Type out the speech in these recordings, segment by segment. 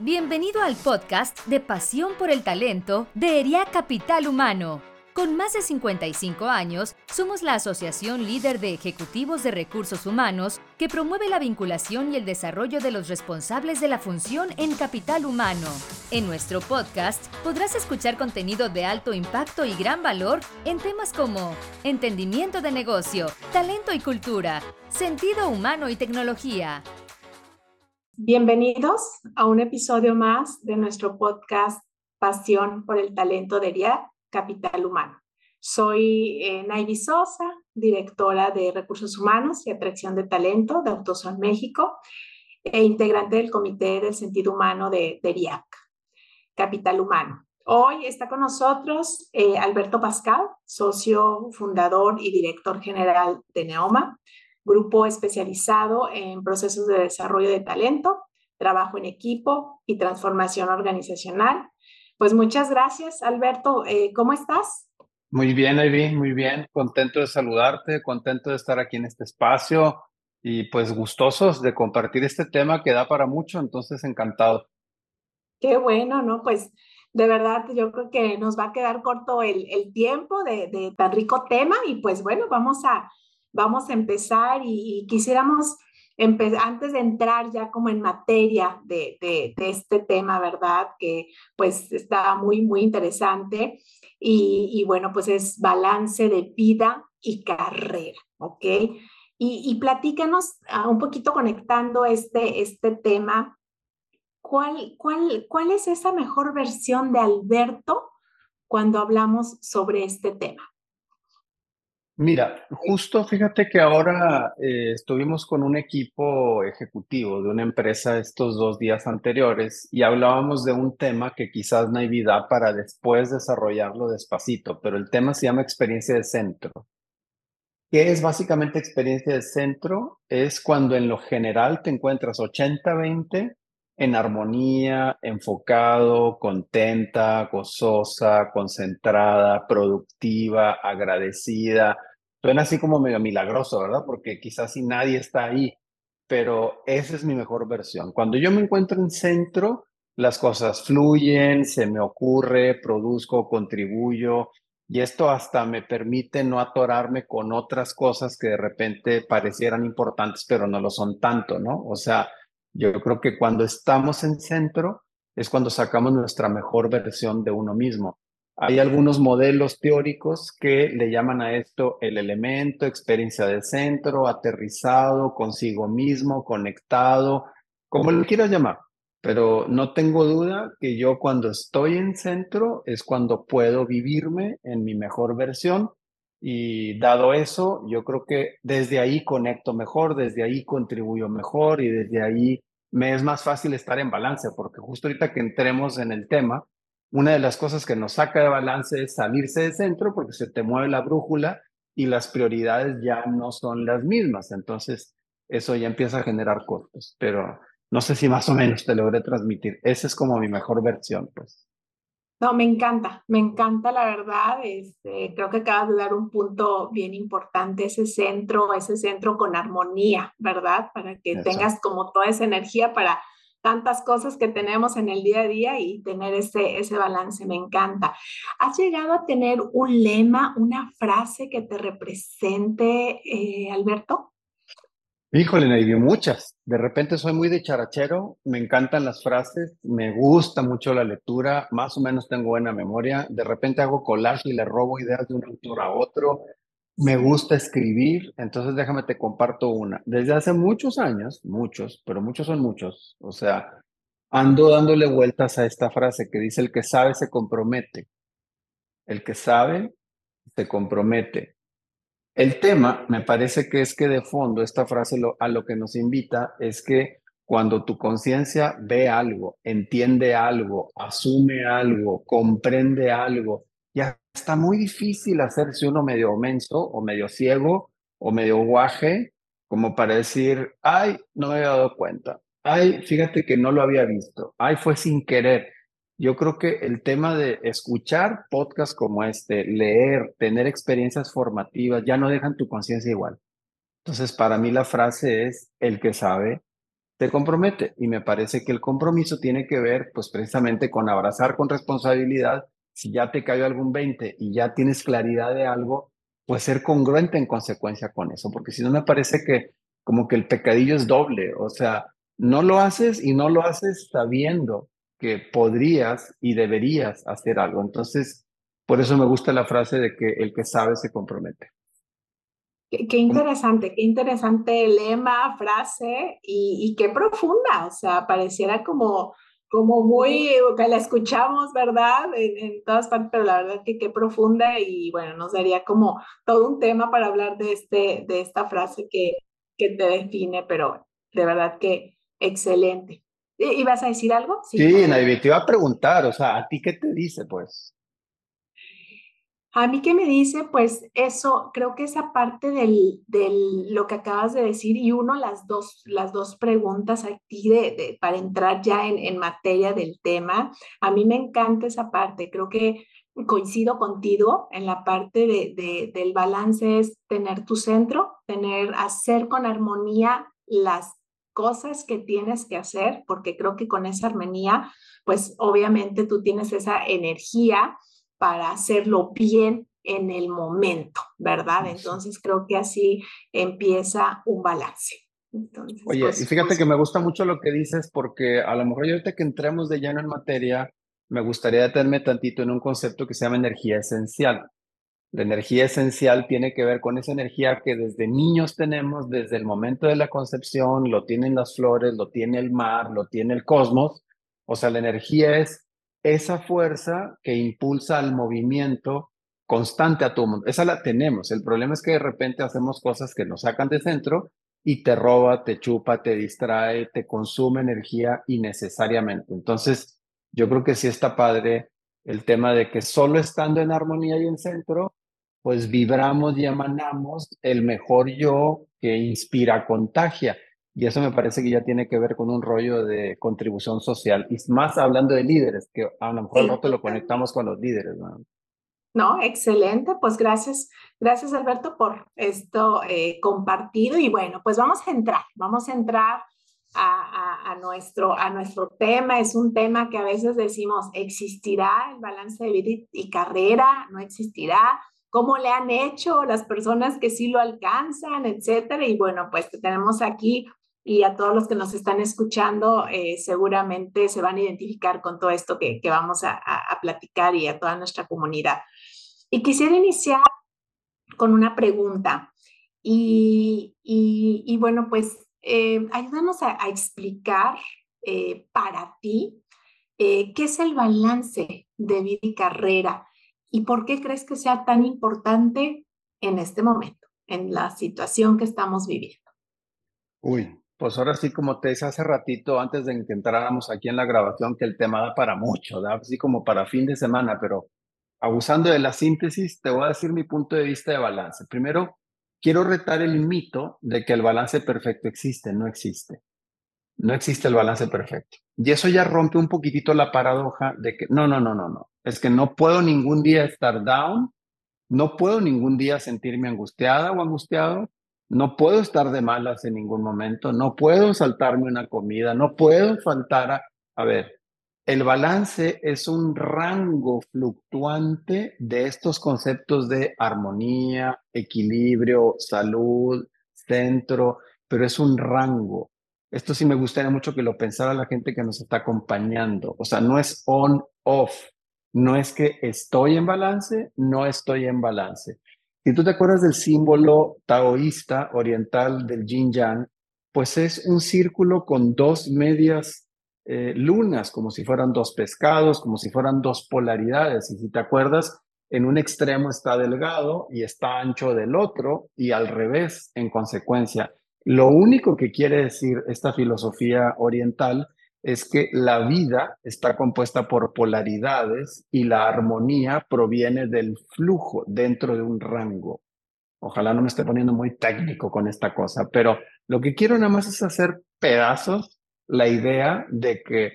Bienvenido al podcast de Pasión por el Talento de ERIA Capital Humano. Con más de 55 años, somos la asociación líder de ejecutivos de recursos humanos que promueve la vinculación y el desarrollo de los responsables de la función en capital humano. En nuestro podcast podrás escuchar contenido de alto impacto y gran valor en temas como entendimiento de negocio, talento y cultura, sentido humano y tecnología. Bienvenidos a un episodio más de nuestro podcast Pasión por el Talento de ERIA Capital Humano. Soy eh, Sosa, directora de Recursos Humanos y Atracción de Talento de Autoson México e integrante del Comité del Sentido Humano de, de Capital Humano. Hoy está con nosotros eh, Alberto Pascal, socio fundador y director general de Neoma, grupo especializado en procesos de desarrollo de talento, trabajo en equipo y transformación organizacional pues muchas gracias, Alberto. Eh, ¿Cómo estás? Muy bien, Ivy, muy bien. Contento de saludarte, contento de estar aquí en este espacio y pues gustosos de compartir este tema que da para mucho, entonces encantado. Qué bueno, ¿no? Pues de verdad yo creo que nos va a quedar corto el, el tiempo de, de, tan rico tema y pues bueno, vamos a, vamos a empezar y, y quisiéramos antes de entrar ya como en materia de, este tema, ¿verdad? Que pues está muy, muy interesante. Y, bueno, pues es balance de vida y carrera, ¿ok? Y, y platícanos uh, un poquito conectando este, este tema, ¿cuál, cuál, ¿cuál es esa mejor versión de Alberto cuando hablamos sobre este tema? Mira, justo fíjate que ahora eh, estuvimos con un equipo ejecutivo de una empresa estos dos días anteriores y hablábamos de un tema que quizás vida para después desarrollarlo despacito, pero el tema se llama experiencia de centro. ¿Qué es básicamente experiencia de centro? Es cuando en lo general te encuentras 80-20 en armonía, enfocado, contenta, gozosa, concentrada, productiva, agradecida. Suena así como medio milagroso, ¿verdad? Porque quizás si nadie está ahí, pero esa es mi mejor versión. Cuando yo me encuentro en centro, las cosas fluyen, se me ocurre, produzco, contribuyo, y esto hasta me permite no atorarme con otras cosas que de repente parecieran importantes, pero no lo son tanto, ¿no? O sea, yo creo que cuando estamos en centro es cuando sacamos nuestra mejor versión de uno mismo. Hay algunos modelos teóricos que le llaman a esto el elemento, experiencia de centro, aterrizado, consigo mismo, conectado, como lo quieras llamar. Pero no tengo duda que yo cuando estoy en centro es cuando puedo vivirme en mi mejor versión y dado eso, yo creo que desde ahí conecto mejor, desde ahí contribuyo mejor y desde ahí me es más fácil estar en balance, porque justo ahorita que entremos en el tema, una de las cosas que nos saca de balance es salirse de centro porque se te mueve la brújula y las prioridades ya no son las mismas. Entonces, eso ya empieza a generar costos, pero no sé si más o menos te logré transmitir. Esa es como mi mejor versión, pues. No, me encanta, me encanta la verdad. Este, creo que acabas de dar un punto bien importante, ese centro, ese centro con armonía, ¿verdad? Para que tengas como toda esa energía para tantas cosas que tenemos en el día a día y tener ese, ese balance, me encanta. ¿Has llegado a tener un lema, una frase que te represente, eh, Alberto? Híjole, Naivi, muchas. De repente soy muy de charachero, me encantan las frases, me gusta mucho la lectura, más o menos tengo buena memoria. De repente hago collage y le robo ideas de un autor a otro. Me gusta escribir, entonces déjame te comparto una. Desde hace muchos años, muchos, pero muchos son muchos, o sea, ando dándole vueltas a esta frase que dice el que sabe se compromete. El que sabe se compromete. El tema, me parece que es que de fondo esta frase a lo que nos invita es que cuando tu conciencia ve algo, entiende algo, asume algo, comprende algo, ya está muy difícil hacerse uno medio menso o medio ciego o medio guaje como para decir, ay, no me había dado cuenta, ay, fíjate que no lo había visto, ay, fue sin querer. Yo creo que el tema de escuchar podcasts como este, leer, tener experiencias formativas, ya no dejan tu conciencia igual. Entonces, para mí la frase es, el que sabe, te compromete. Y me parece que el compromiso tiene que ver, pues precisamente con abrazar con responsabilidad. Si ya te cayó algún 20 y ya tienes claridad de algo, pues ser congruente en consecuencia con eso, porque si no me parece que como que el pecadillo es doble, o sea, no lo haces y no lo haces sabiendo que podrías y deberías hacer algo. Entonces, por eso me gusta la frase de que el que sabe se compromete. Qué, interesante, qué interesante lema, frase y, qué profunda, o sea, pareciera como, como muy, que la escuchamos, ¿verdad? En, todas partes, pero la verdad que qué profunda y bueno, nos daría como todo un tema para hablar de, este, de esta frase que, que te define, pero de verdad que excelente. ¿Ibas a decir algo? Sí, sí te iba a preguntar, o sea, ¿a ti qué te dice, pues? A mí qué me dice, pues eso, creo que esa parte del, del, lo que acabas de decir y uno, las dos, las dos preguntas aquí de, para entrar ya en, en, materia del tema, a mí me encanta esa parte, creo que coincido contigo en la parte de, de, del balance es tener tu centro, tener, hacer con armonía las cosas que tienes que hacer, porque creo que con esa armonía, pues obviamente tú tienes esa energía para hacerlo bien en el momento, ¿verdad? Entonces creo que así empieza un balance. Oye, pues, y fíjate pues que me gusta mucho lo que dices porque a lo mejor ahorita que entremos de lleno en materia, me gustaría detenerme tantito en un concepto que se llama energía esencial. La energía esencial tiene que ver con esa energía que desde niños tenemos, desde el momento de la concepción, lo tienen las flores, lo tiene el mar, lo tiene el cosmos. O sea, la energía es esa fuerza que impulsa al movimiento constante a todo mundo. Esa la tenemos. El problema es que de repente hacemos cosas que nos sacan de centro y te roba, te chupa, te distrae, te consume energía innecesariamente. Entonces, yo creo que sí está padre el tema de que solo estando en armonía y en centro, pues vibramos y emanamos el mejor yo que inspira, contagia. Y eso me parece que ya tiene que ver con un rollo de contribución social. Y más hablando de líderes, que a lo mejor no te lo conectamos con los líderes. ¿no? No, excelente. Pues gracias, gracias Alberto por esto eh, compartido. Y bueno, pues vamos a entrar, vamos a entrar a, a, nuestro, a nuestro tema. Es un tema que a veces decimos, ¿existirá el balance de vida y carrera? ¿No existirá? ¿Cómo le han hecho las personas que sí lo alcanzan, etcétera? Y bueno, pues tenemos aquí y a todos los que nos están escuchando eh, seguramente se van a identificar con todo esto que, que vamos a, a, platicar y a toda nuestra comunidad. Y quisiera iniciar con una pregunta. Y, y, y bueno, pues eh, ayúdanos a, a explicar eh, para ti qué es el balance de vida y carrera y por qué crees que sea tan importante en este momento, en la situación que estamos viviendo. Uy, pues ahora sí, como te decía hace ratito, antes de que entráramos aquí en la grabación, que el tema da para mucho, da así como para fin de semana, pero abusando de la síntesis, te voy a decir mi punto de vista de balance. Primero, quiero retar el mito de que el balance perfecto existe, no existe. No existe el balance perfecto. Y eso ya rompe un poquitito la paradoja de que no, no, no, no, no. Es que no puedo ningún día estar down, no puedo ningún día sentirme angustiada o angustiado, no puedo estar de malas en ningún momento, no puedo saltarme una comida, no puedo faltar a... A ver, el balance es un rango fluctuante de estos conceptos de armonía, equilibrio, salud, centro, pero es un rango. Esto sí me gustaría mucho que lo pensara la gente que nos está acompañando. O sea, no es on-off. No es que estoy en balance, no estoy en balance. Si tú te acuerdas del símbolo taoísta oriental del yin yang, pues es un círculo con dos medias eh, lunas, como si fueran dos pescados, como si fueran dos polaridades. Y si te acuerdas, en un extremo está delgado y está ancho del otro, y al revés, en consecuencia. Lo único que quiere decir esta filosofía oriental es que la vida está compuesta por polaridades y la armonía proviene del flujo dentro de un rango. Ojalá no me esté poniendo muy técnico con esta cosa, pero lo que quiero nada más es hacer pedazos la idea de que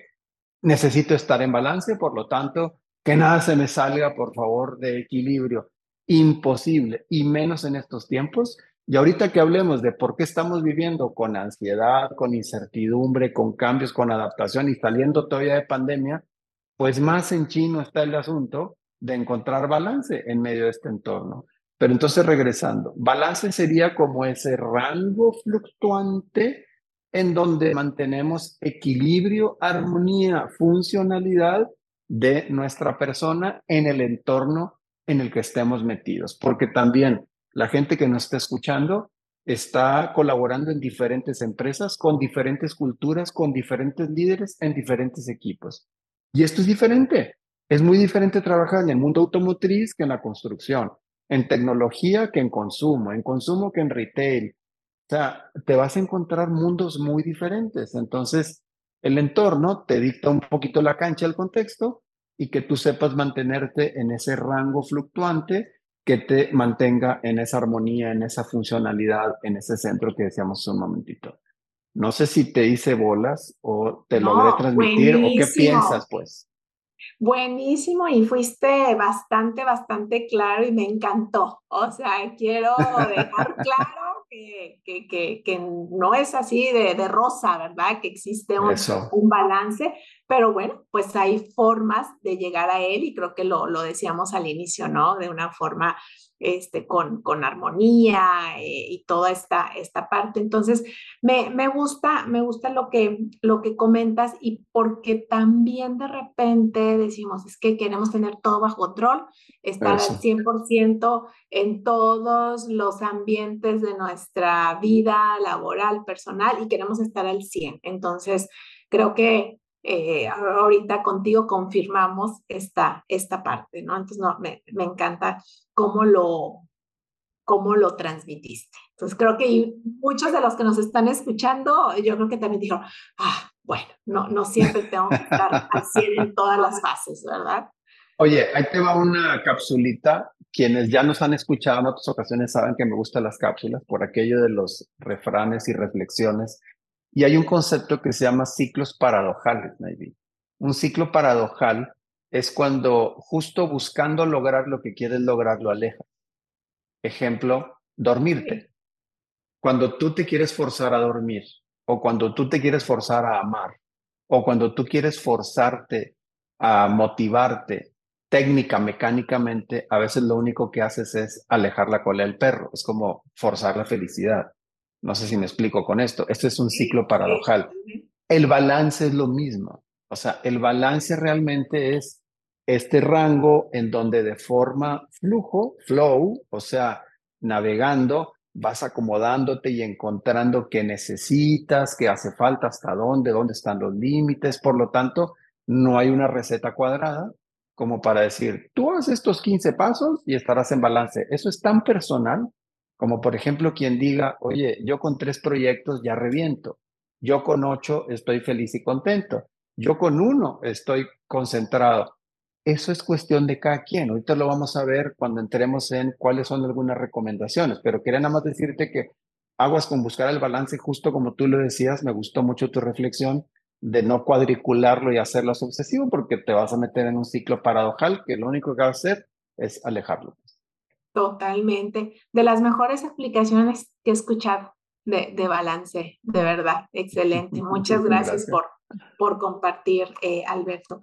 necesito estar en balance, por lo tanto, que nada se me salga, por favor, de equilibrio. Imposible, y menos en estos tiempos, Y ahorita que hablemos de por qué estamos viviendo con ansiedad, con incertidumbre, con cambios, con adaptación y saliendo todavía de pandemia, pues más en chino está el asunto de encontrar balance en medio de este entorno. Pero entonces regresando, balance sería como ese rango fluctuante en donde mantenemos equilibrio, armonía, funcionalidad de nuestra persona en el entorno en el que estemos metidos. Porque también la gente que nos está escuchando está colaborando en diferentes empresas, con diferentes culturas, con diferentes líderes, en diferentes equipos. Y esto es diferente. Es muy diferente trabajar en el mundo automotriz que en la construcción, en tecnología que en consumo, en consumo que en retail. O sea, te vas a encontrar mundos muy diferentes. Entonces, el entorno te dicta un poquito la cancha, el contexto, y que tú sepas mantenerte en ese rango fluctuante que te mantenga en esa armonía, en esa funcionalidad, en ese centro que decíamos un momentito. No sé si te hice bolas o te logré transmitir o qué piensas, pues. Buenísimo y fuiste bastante, bastante claro y me encantó. O sea, quiero dejar claro que, que, que, no es así de, de, rosa, ¿verdad? Que existe un, un, balance, pero bueno, pues hay formas de llegar a él y creo que lo, lo decíamos al inicio, ¿no? De una forma este, con, con armonía eh, y toda esta, esta parte. Entonces, me, me, gusta, me gusta lo que, lo que comentas y porque también de repente decimos, es que queremos tener todo bajo control, estar al 100% en todos los ambientes de nuestra vida laboral, personal y queremos estar al 100. Entonces, creo que eh, ahorita contigo confirmamos esta, esta parte, ¿no? Entonces, no, me, me encanta cómo lo, cómo lo transmitiste. Entonces, creo que muchos de los que nos están escuchando, yo creo que también dijeron, ah, bueno, no, no siempre tengo que estar así en todas las fases, ¿verdad? Oye, ahí te va una capsulita. Quienes ya nos han escuchado en otras ocasiones saben que me gustan las cápsulas por aquello de los refranes y reflexiones y hay un concepto que se llama ciclos paradojales, maybe. Un ciclo paradojal es cuando justo buscando lograr lo que quieres lograr lo alejas. Ejemplo, dormirte. Cuando tú te quieres forzar a dormir, o cuando tú te quieres forzar a amar, o cuando tú quieres forzarte a motivarte técnica, mecánicamente, a veces lo único que haces es alejar la cola del perro. Es como forzar la felicidad. No sé si me explico con esto. Este es un ciclo paradojal. El balance es lo mismo. O sea, el balance realmente es este rango en donde de forma flujo, flow, o sea, navegando, vas acomodándote y encontrando qué necesitas, qué hace falta, hasta dónde, dónde están los límites. Por lo tanto, no hay una receta cuadrada como para decir, tú haces estos 15 pasos y estarás en balance. Eso es tan personal como por ejemplo quien diga, oye, yo con tres proyectos ya reviento, yo con ocho estoy feliz y contento, yo con uno estoy concentrado. Eso es cuestión de cada quien. Ahorita lo vamos a ver cuando entremos en cuáles son algunas recomendaciones, pero quería nada más decirte que aguas con buscar el balance, justo como tú lo decías, me gustó mucho tu reflexión de no cuadricularlo y hacerlo obsesivo, porque te vas a meter en un ciclo paradojal que lo único que va a hacer es alejarlo. Totalmente. De las mejores explicaciones que he escuchado de, de balance, de verdad. Excelente. Muchas gracias, Por, por compartir, eh, Alberto.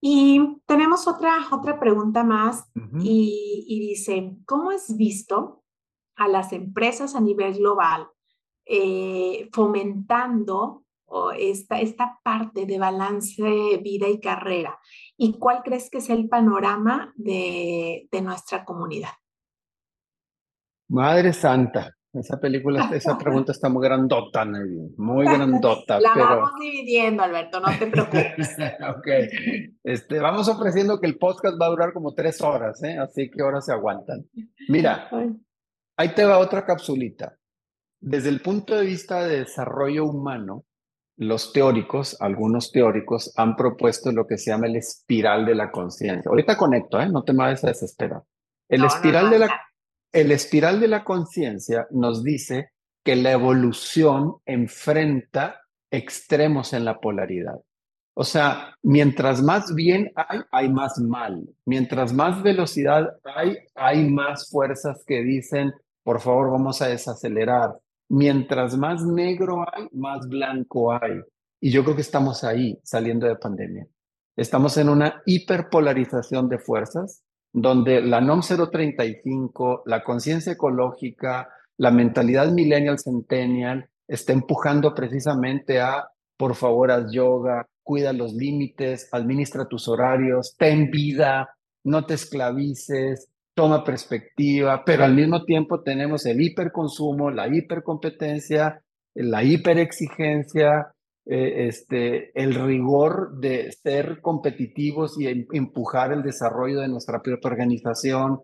Y tenemos otra, otra pregunta más y, y, dice, ¿cómo es visto a las empresas a nivel global eh, fomentando esta, esta parte de balance vida y carrera? ¿Y cuál crees que es el panorama de, de nuestra comunidad? Madre Santa, esa película, esa pregunta está muy grandota, muy grandota. La vamos dividiendo, Alberto, no te preocupes. ok, este, vamos ofreciendo que el podcast va a durar como tres horas, ¿eh? así que ahora se aguantan. Mira, ahí te va otra capsulita. Desde el punto de vista de desarrollo humano, los teóricos, algunos teóricos, han propuesto lo que se llama el espiral de la conciencia. Ahorita conecto, ¿eh? no te me vayas a desesperar. El espiral de la el espiral de la conciencia nos dice que la evolución enfrenta extremos en la polaridad. O sea, mientras más bien hay, hay más mal. Mientras más velocidad hay, hay más fuerzas que dicen por favor, vamos a desacelerar. Mientras más negro hay, más blanco hay. Y yo creo que estamos ahí, saliendo de pandemia. Estamos en una hiperpolarización de fuerzas, donde la NOM 035, la conciencia ecológica, la mentalidad millennial centennial está empujando precisamente a, por favor, haz yoga, cuida los límites, administra tus horarios, ten vida, no te esclavices, toma perspectiva, pero al mismo tiempo tenemos el hiperconsumo, la hipercompetencia, la hiperexigencia, eh, este, el rigor de ser competitivos y em, empujar el desarrollo de nuestra propia organización.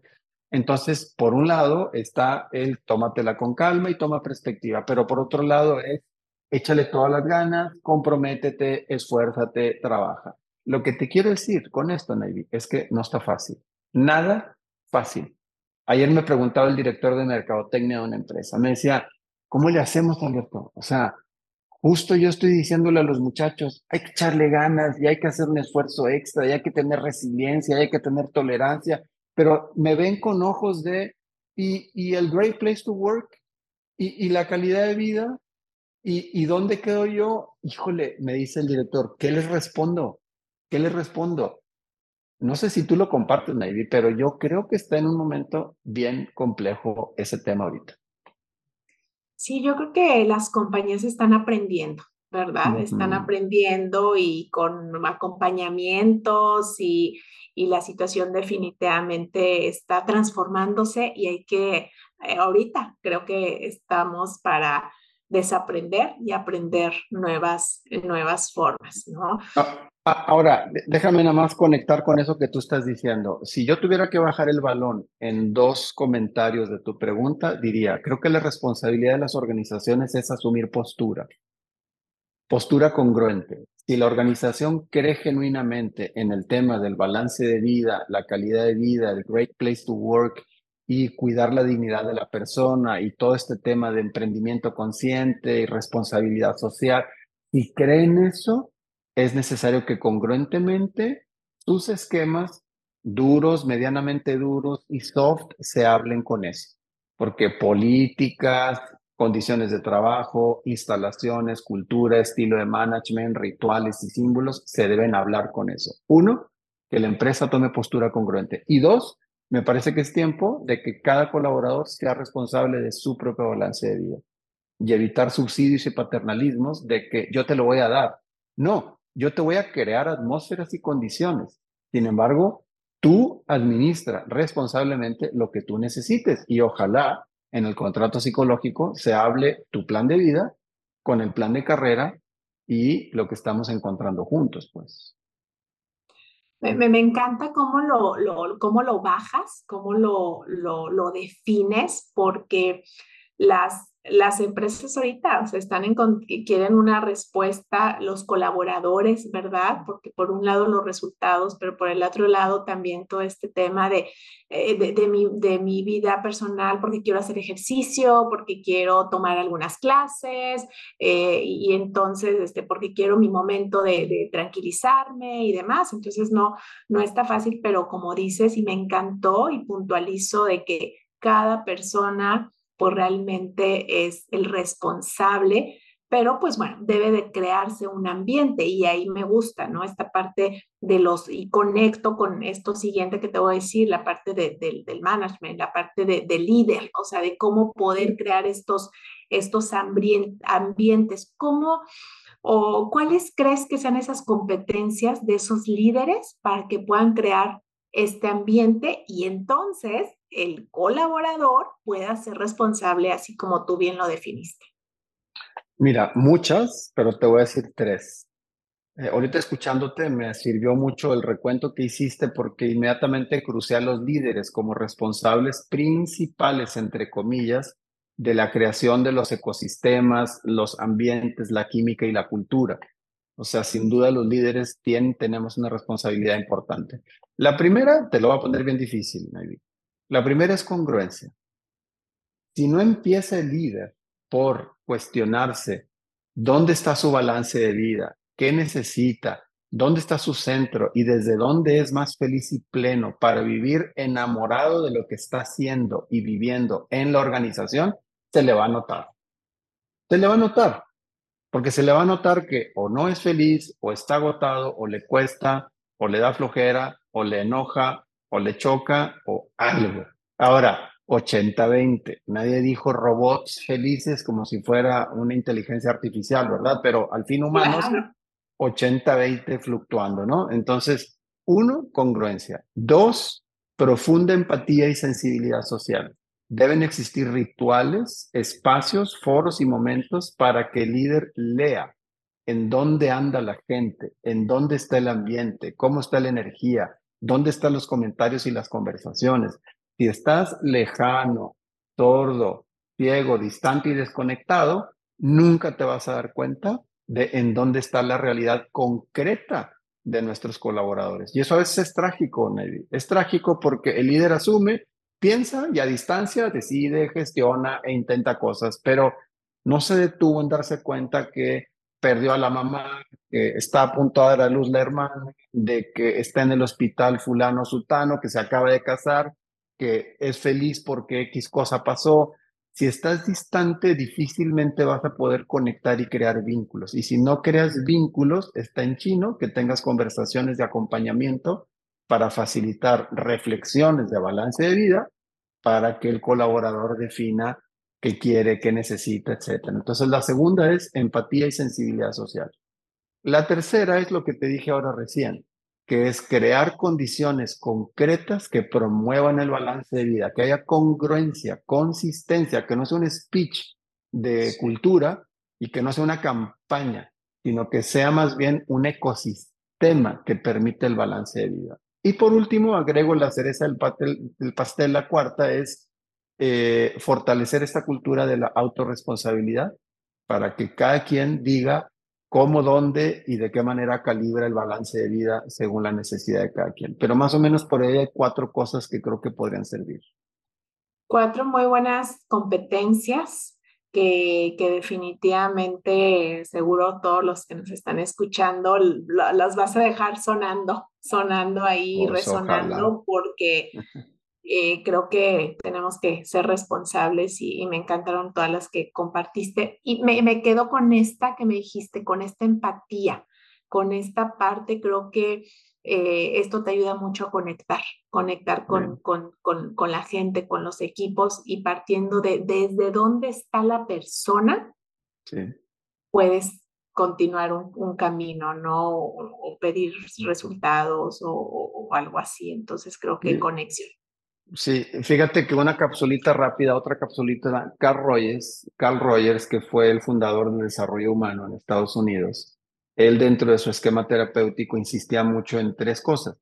Entonces, por un lado está el tómatela con calma y toma perspectiva, pero por otro lado es échale todas las ganas, comprométete, esfuérzate, trabaja. Lo que te quiero decir con esto, Navy, es que no está fácil. Nada fácil. Ayer me preguntaba el director de mercadotecnia de una empresa, me decía, ¿cómo le hacemos, Alberto? O sea, justo yo estoy diciéndole a los muchachos, hay que echarle ganas y hay que hacer un esfuerzo extra y hay que tener resiliencia, y hay que tener tolerancia, pero me ven con ojos de, ¿y, y el great place to work? ¿Y, y la calidad de vida? ¿Y, ¿Y dónde quedo yo? Híjole, me dice el director, ¿qué les respondo? ¿Qué les respondo? No sé si tú lo compartes, Navy, pero yo creo que está en un momento bien complejo ese tema ahorita. Sí, yo creo que las compañías están aprendiendo, ¿verdad? Están aprendiendo y con acompañamientos y, y, la situación definitivamente está transformándose y hay que, eh, ahorita creo que estamos para desaprender y aprender nuevas, nuevas formas, ¿no? Ah, ahora, déjame nada más conectar con eso que tú estás diciendo. Si yo tuviera que bajar el balón en dos comentarios de tu pregunta, diría, creo que la responsabilidad de las organizaciones es asumir postura, postura congruente. Si la organización cree genuinamente en el tema del balance de vida, la calidad de vida, el great place to work, y cuidar la dignidad de la persona y todo este tema de emprendimiento consciente y responsabilidad social. Y creen eso, es necesario que congruentemente sus esquemas duros, medianamente duros y soft se hablen con eso. Porque políticas, condiciones de trabajo, instalaciones, cultura, estilo de management, rituales y símbolos se deben hablar con eso. Uno, que la empresa tome postura congruente. Y dos, me parece que es tiempo de que cada colaborador sea responsable de su propio balance de vida y evitar subsidios y paternalismos de que yo te lo voy a dar. No, yo te voy a crear atmósferas y condiciones. Sin embargo, tú administra responsablemente lo que tú necesites y ojalá en el contrato psicológico se hable tu plan de vida con el plan de carrera y lo que estamos encontrando juntos, pues. Me, encanta cómo lo, cómo lo bajas, cómo lo, lo defines, porque las las empresas ahorita o están en, quieren una respuesta, los colaboradores, ¿verdad? Porque por un lado los resultados, pero por el otro lado también todo este tema de, eh, de, de, mi, de mi vida personal, porque quiero hacer ejercicio, porque quiero tomar algunas clases, eh, y entonces, este, porque quiero mi momento de, de, tranquilizarme y demás. Entonces, no, no está fácil, pero como dices, y me encantó y puntualizo de que cada persona pues realmente es el responsable, pero pues bueno, debe de crearse un ambiente y ahí me gusta, ¿no? Esta parte de los, y conecto con esto siguiente que te voy a decir, la parte de, del management, la parte de, de, líder, o sea, de cómo poder crear estos, estos ambientes, cómo o cuáles crees que sean esas competencias de esos líderes para que puedan crear este ambiente y entonces el colaborador pueda ser responsable, así como tú bien lo definiste? Mira, muchas, pero te voy a decir tres. Eh, ahorita escuchándote me sirvió mucho el recuento que hiciste porque inmediatamente crucé a los líderes como responsables principales, entre comillas, de la creación de los ecosistemas, los ambientes, la química y la cultura. O sea, sin duda los líderes tienen, tenemos una responsabilidad importante. La primera, te lo voy a poner bien difícil, maybe. La primera es congruencia. Si no empieza el líder por cuestionarse dónde está su balance de vida, qué necesita, dónde está su centro y desde dónde es más feliz y pleno para vivir enamorado de lo que está haciendo y viviendo en la organización, se le va a notar. Se le va a notar, porque se le va a notar que o no es feliz, o está agotado, o le cuesta, o le da flojera, o le enoja, o le choca, o algo. Ahora, 80-20. Nadie dijo robots felices como si fuera una inteligencia artificial, ¿verdad? Pero al fin humanos, 80-20 fluctuando, ¿no? Entonces, uno, congruencia. Dos, profunda empatía y sensibilidad social. Deben existir rituales, espacios, foros y momentos para que el líder lea en dónde anda la gente, en dónde está el ambiente, cómo está la energía, dónde están los comentarios y las conversaciones. Si estás lejano, sordo, ciego, distante y desconectado, nunca te vas a dar cuenta de en dónde está la realidad concreta de nuestros colaboradores. Y eso a veces es trágico, Navy. Es trágico porque el líder asume, piensa y a distancia decide, gestiona e intenta cosas, pero no se detuvo en darse cuenta que perdió a la mamá, que está a punto luz la hermana, de que está en el hospital fulano sultano, que se acaba de casar, que es feliz porque X cosa pasó. Si estás distante, difícilmente vas a poder conectar y crear vínculos. Y si no creas vínculos, está en chino que tengas conversaciones de acompañamiento para facilitar reflexiones de balance de vida para que el colaborador defina qué quiere, qué necesita, etc. Entonces, la segunda es empatía y sensibilidad social. La tercera es lo que te dije ahora recién, que es crear condiciones concretas que promuevan el balance de vida, que haya congruencia, consistencia, que no sea un speech de cultura y que no sea una campaña, sino que sea más bien un ecosistema que permite el balance de vida. Y por último, agrego la cereza del pastel, del pastel la cuarta es eh, fortalecer esta cultura de la autorresponsabilidad para que cada quien diga cómo, dónde y de qué manera calibra el balance de vida según la necesidad de cada quien. Pero más o menos por ahí hay cuatro cosas que creo que podrían servir. Cuatro muy buenas competencias que, que definitivamente seguro todos los que nos están escuchando las vas a dejar sonando, sonando ahí, pues resonando, porque Eh, creo que tenemos que ser responsables y, me encantaron todas las que compartiste. Y me, me quedo con esta que me dijiste, con esta empatía, con esta parte, creo que eh, esto te ayuda mucho a conectar, conectar con, con, con, con, la gente, con los equipos y partiendo de desde dónde está la persona, puedes continuar un, un, camino, ¿no? O, pedir resultados o, o, algo así. Entonces creo que conexión. Sí, fíjate que una capsulita rápida, otra capsulita, Carl Rogers, Carl Rogers, que fue el fundador del desarrollo humano en Estados Unidos, él dentro de su esquema terapéutico insistía mucho en tres cosas,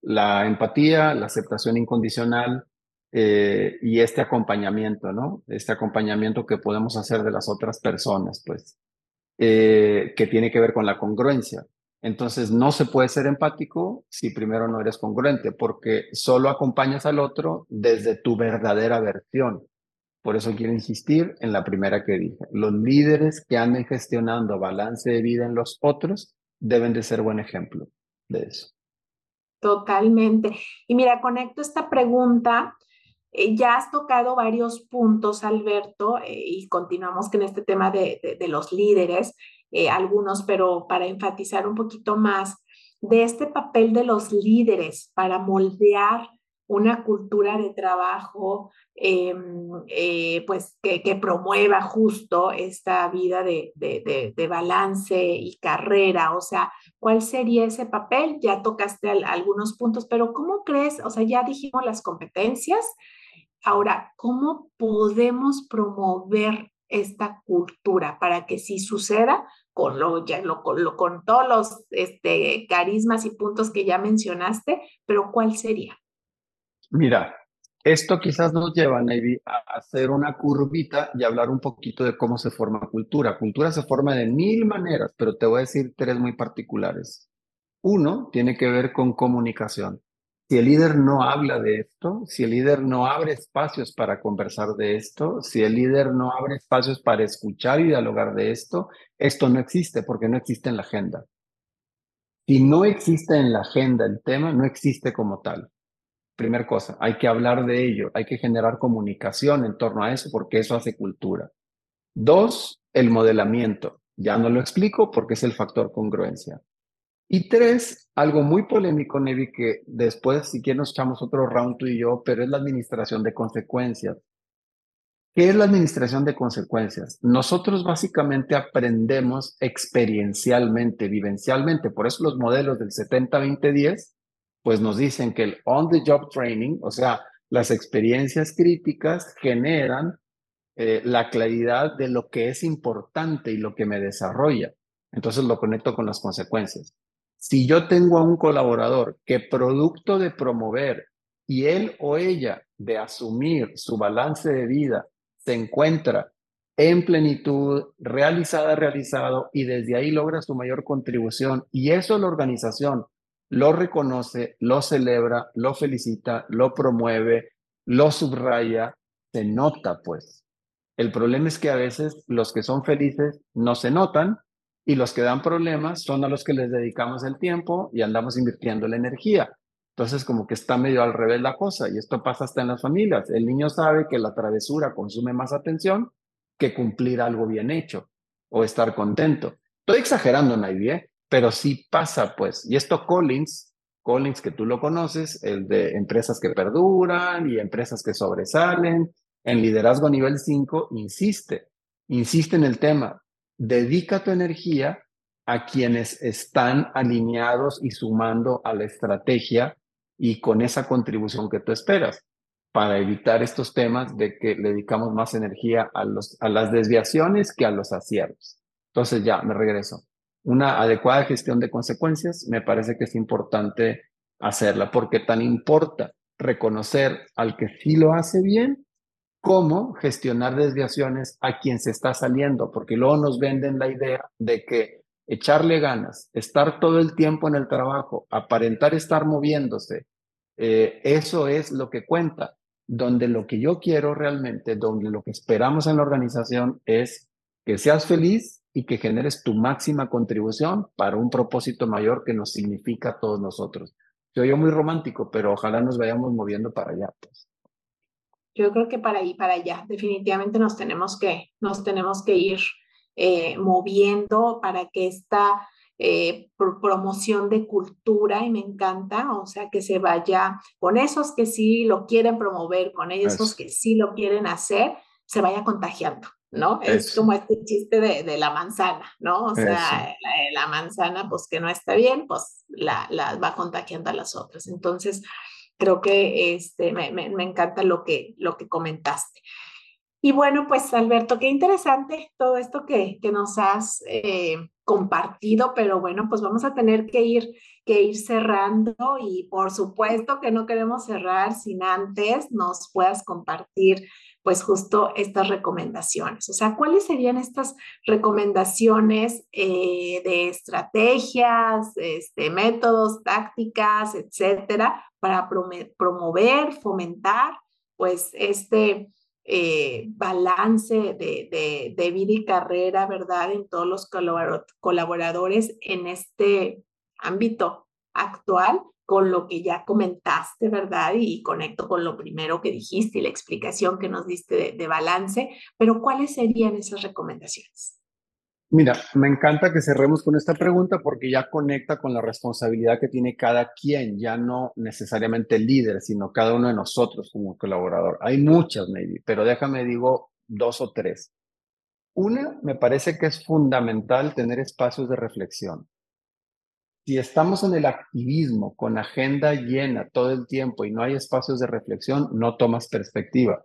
la empatía, la aceptación incondicional eh, y este acompañamiento, ¿no? Este acompañamiento que podemos hacer de las otras personas, pues, eh, que tiene que ver con la congruencia. Entonces, no se puede ser empático si primero no eres congruente, porque solo acompañas al otro desde tu verdadera versión. Por eso quiero insistir en la primera que dije. Los líderes que anden gestionando balance de vida en los otros deben de ser buen ejemplo de eso. Totalmente. Y mira, conecto esta pregunta. Eh, ya has tocado varios puntos, Alberto, eh, y continuamos con este tema de, de los líderes. Eh, algunos, pero para enfatizar un poquito más de este papel de los líderes para moldear una cultura de trabajo em, eh, pues que, promueva justo esta vida de, de, balance y carrera. O sea, ¿cuál sería ese papel? Ya tocaste algunos puntos, pero ¿cómo crees? O sea, ya dijimos las competencias. Ahora, ¿cómo podemos promover esta cultura para que si suceda, con, lo, ya, lo, con todos los este, carismas y puntos que ya mencionaste, pero ¿cuál sería? Mira, esto quizás nos lleva, Navy, a hacer una curvita y hablar un poquito de cómo se forma cultura. Cultura se forma de mil maneras, pero te voy a decir tres muy particulares. Uno tiene que ver con comunicación. Si el líder no habla de esto, si el líder no abre espacios para conversar de esto, si el líder no abre espacios para escuchar y dialogar de esto, esto no existe porque no existe en la agenda. Si no existe en la agenda el tema, no existe como tal. Primer cosa, hay que hablar de ello, hay que generar comunicación en torno a eso porque eso hace cultura. Dos, el modelamiento. Ya no lo explico porque es el factor congruencia. Y tres, algo muy polémico, Nevi, que después si quieres nos echamos otro round tú y yo, pero es la administración de consecuencias. ¿Qué es la administración de consecuencias? Nosotros básicamente aprendemos experiencialmente, vivencialmente, por eso los modelos del 70-20-10, pues nos dicen que el on-the-job training, o sea, las experiencias críticas generan eh, la claridad de lo que es importante y lo que me desarrolla. Entonces lo conecto con las consecuencias. Si yo tengo a un colaborador que producto de promover y él o ella de asumir su balance de vida se encuentra en plenitud, realizada, realizado, y desde ahí logra su mayor contribución, y eso la organización lo reconoce, lo celebra, lo felicita, lo promueve, lo subraya, se nota pues. El problema es que a veces los que son felices no se notan y los que dan problemas son a los que les dedicamos el tiempo y andamos invirtiendo la energía. Entonces, como que está medio al revés la cosa, y esto pasa hasta en las familias. El niño sabe que la travesura consume más atención que cumplir algo bien hecho o estar contento. Estoy exagerando, nadie, ¿eh? pero sí pasa, pues. Y esto Collins, Collins que tú lo conoces, el de empresas que perduran y empresas que sobresalen, en liderazgo nivel 5, insiste, insiste en el tema, dedica tu energía a quienes están alineados y sumando a la estrategia y con esa contribución que tú esperas para evitar estos temas de que le dedicamos más energía a, los, a las desviaciones que a los aciertos. Entonces ya, me regreso. Una adecuada gestión de consecuencias me parece que es importante hacerla porque tan importa reconocer al que sí lo hace bien cómo gestionar desviaciones a quien se está saliendo, porque luego nos venden la idea de que echarle ganas, estar todo el tiempo en el trabajo, aparentar estar moviéndose, eh, eso es lo que cuenta, donde lo que yo quiero realmente, donde lo que esperamos en la organización es que seas feliz y que generes tu máxima contribución para un propósito mayor que nos significa a todos nosotros. Yo oye muy romántico, pero ojalá nos vayamos moviendo para allá. Pues. Yo creo que para ahí, para allá, definitivamente nos tenemos que, nos tenemos que ir eh, moviendo para que esta eh, promoción de cultura, y me encanta, o sea, que se vaya con esos que sí lo quieren promover, con esos que sí lo quieren hacer, se vaya contagiando. ¿no? Es como este chiste de, la manzana, ¿no? O sea, la, manzana, pues que no está bien, pues la, la va contagiando a las otras. Entonces, creo que este, me, me, encanta lo que, lo que comentaste. Y bueno, pues Alberto, qué interesante todo esto que, que nos has eh, compartido, pero bueno, pues vamos a tener que ir, que ir cerrando y por supuesto que no queremos cerrar sin antes nos puedas compartir pues justo estas recomendaciones. O sea, ¿cuáles serían estas recomendaciones eh, de estrategias, este, métodos, tácticas, etcétera, para promover, fomentar, pues este eh, balance de, de, vida y carrera, ¿verdad? En todos los colaboradores en este ámbito actual con lo que ya comentaste, ¿verdad? Y conecto con lo primero que dijiste y la explicación que nos diste de, balance, pero ¿cuáles serían esas recomendaciones? Mira, me encanta que cerremos con esta pregunta porque ya conecta con la responsabilidad que tiene cada quien, ya no necesariamente el líder, sino cada uno de nosotros como colaborador. Hay muchas, maybe, pero déjame digo dos o tres. Una, me parece que es fundamental tener espacios de reflexión si estamos en el activismo con agenda llena todo el tiempo y no hay espacios de reflexión, no tomas perspectiva.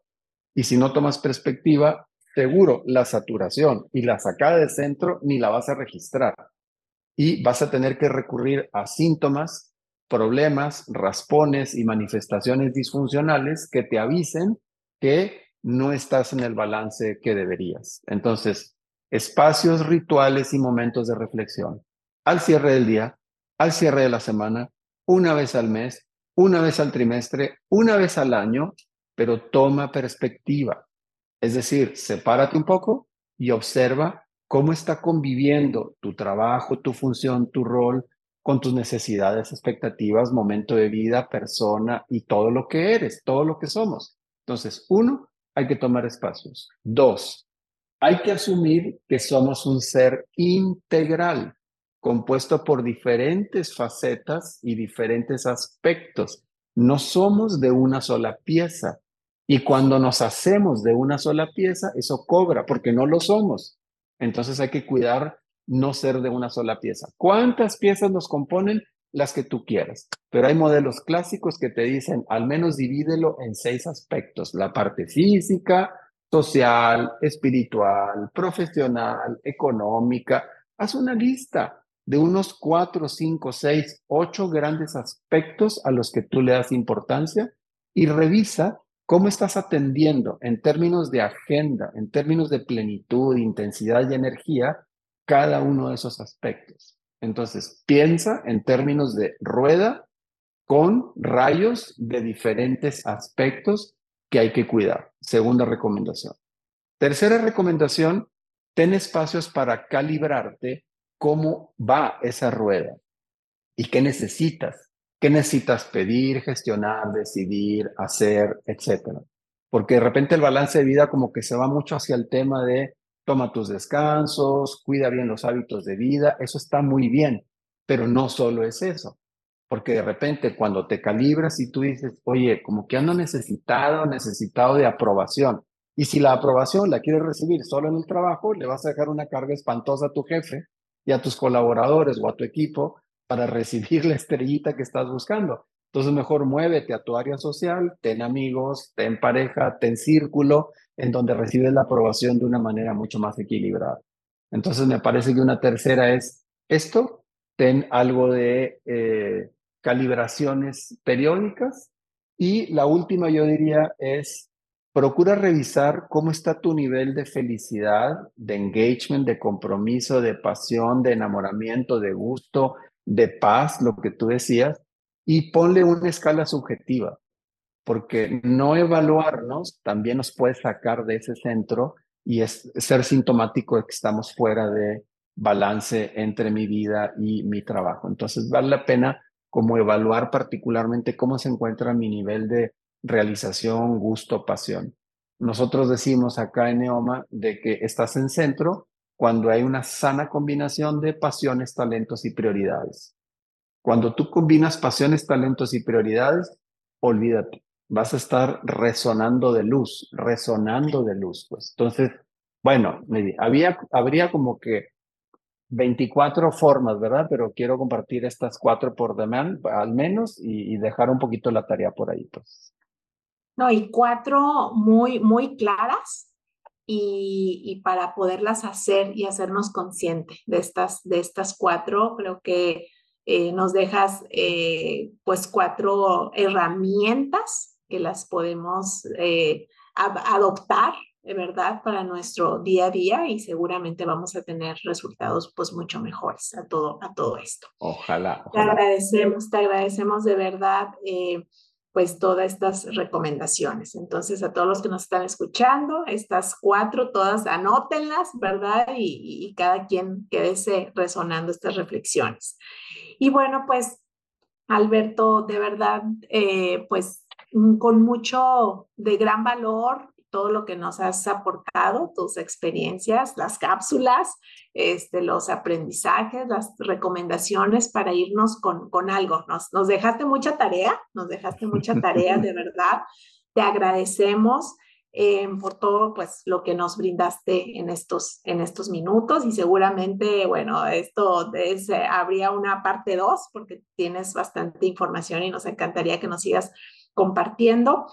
Y si no tomas perspectiva, seguro la saturación y la sacada de centro ni la vas a registrar. Y vas a tener que recurrir a síntomas, problemas, raspones y manifestaciones disfuncionales que te avisen que no estás en el balance que deberías. Entonces, espacios rituales y momentos de reflexión. Al cierre del día, al cierre de la semana, una vez al mes, una vez al trimestre, una vez al año, pero toma perspectiva. Es decir, sepárate un poco y observa cómo está conviviendo tu trabajo, tu función, tu rol con tus necesidades, expectativas, momento de vida, persona y todo lo que eres, todo lo que somos. Entonces, uno, hay que tomar espacios. Dos, hay que asumir que somos un ser integral, compuesto por diferentes facetas y diferentes aspectos. No somos de una sola pieza. Y cuando nos hacemos de una sola pieza, eso cobra, porque no lo somos. Entonces hay que cuidar no ser de una sola pieza. ¿Cuántas piezas nos componen? Las que tú quieras. Pero hay modelos clásicos que te dicen, al menos divídelo en seis aspectos. La parte física, social, espiritual, profesional, económica. Haz una lista de unos cuatro, cinco, seis, ocho grandes aspectos a los que tú le das importancia y revisa cómo estás atendiendo en términos de agenda, en términos de plenitud, intensidad y energía cada uno de esos aspectos. Entonces, piensa en términos de rueda con rayos de diferentes aspectos que hay que cuidar. Segunda recomendación. Tercera recomendación, ten espacios para calibrarte cómo va esa rueda y qué necesitas. ¿Qué necesitas pedir, gestionar, decidir, hacer, etcétera? Porque de repente el balance de vida como que se va mucho hacia el tema de toma tus descansos, cuida bien los hábitos de vida, eso está muy bien, pero no solo es eso, porque de repente cuando te calibras y tú dices, oye, como que ando necesitado, necesitado de aprobación, y si la aprobación la quieres recibir solo en el trabajo, le vas a dejar una carga espantosa a tu jefe y a tus colaboradores o a tu equipo para recibir la estrellita que estás buscando. Entonces mejor muévete a tu área social, ten amigos, ten pareja, ten círculo, en donde recibes la aprobación de una manera mucho más equilibrada. Entonces me parece que una tercera es esto, ten algo de eh, calibraciones periódicas y la última yo diría es procura revisar cómo está tu nivel de felicidad, de engagement, de compromiso, de pasión, de enamoramiento, de gusto, de paz, lo que tú decías, y ponle una escala subjetiva porque no evaluarnos también nos puede sacar de ese centro y es ser sintomático de que estamos fuera de balance entre mi vida y mi trabajo. Entonces vale la pena como evaluar particularmente cómo se encuentra mi nivel de realización, gusto, pasión. Nosotros decimos acá en Neoma de que estás en centro cuando hay una sana combinación de pasiones, talentos y prioridades. Cuando tú combinas pasiones, talentos y prioridades, olvídate vas a estar resonando de luz, resonando de luz. Pues. Entonces, bueno, había, habría como que 24 formas, ¿verdad? Pero quiero compartir estas cuatro por demand, al menos, y, dejar un poquito la tarea por ahí, pues. No, y cuatro muy, muy claras y, y, para poderlas hacer y hacernos consciente de estas, de estas cuatro, creo que eh, nos dejas eh, pues cuatro herramientas que las podemos eh, adoptar, de verdad, para nuestro día a día y seguramente vamos a tener resultados pues mucho mejores a todo, a todo esto. Ojalá. Te agradecemos, te agradecemos de verdad. Pues todas estas recomendaciones. Entonces, a todos los que nos están escuchando, estas cuatro, todas anótenlas, ¿verdad? Y, y cada quien quédese resonando estas reflexiones. Y bueno, pues, Alberto, de verdad, eh, pues Mm, con mucho de gran valor todo lo que nos has aportado, tus experiencias, las cápsulas, este, los aprendizajes, las recomendaciones para irnos con, con algo. Nos, nos dejaste mucha tarea, nos dejaste mucha tarea, de verdad. Te agradecemos. Eh, por todo pues lo que nos brindaste en estos, en estos minutos y seguramente, bueno, esto es, habría una parte dos porque tienes bastante información y nos encantaría que nos sigas compartiendo.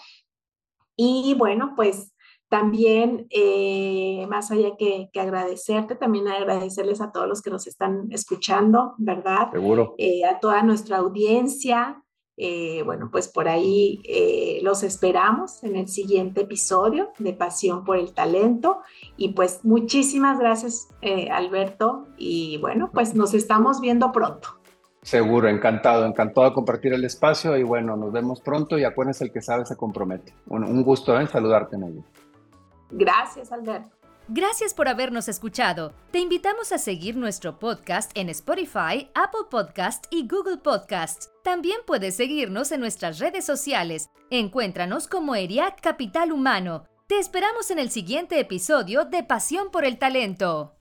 Y bueno, pues también, eh, más allá que, que, agradecerte, también agradecerles a todos los que nos están escuchando, ¿verdad? Seguro. Eh, a toda nuestra audiencia. Eh, bueno, pues por ahí los esperamos en el siguiente episodio de Pasión por el Talento. Y pues muchísimas gracias, Alberto. Y bueno, pues nos estamos viendo pronto. Seguro, encantado, encantado de compartir el espacio y bueno, nos vemos pronto y acuérdense el que sabe se compromete. Un, un gusto en saludarte, Nelly. Gracias, Alberto. Gracias por habernos escuchado. Te invitamos a seguir nuestro podcast en Spotify, Apple Podcast y Google Podcasts. También puedes seguirnos en nuestras redes sociales. Encuéntranos como ERIAC Capital Humano. Te esperamos en el siguiente episodio de Pasión por el Talento.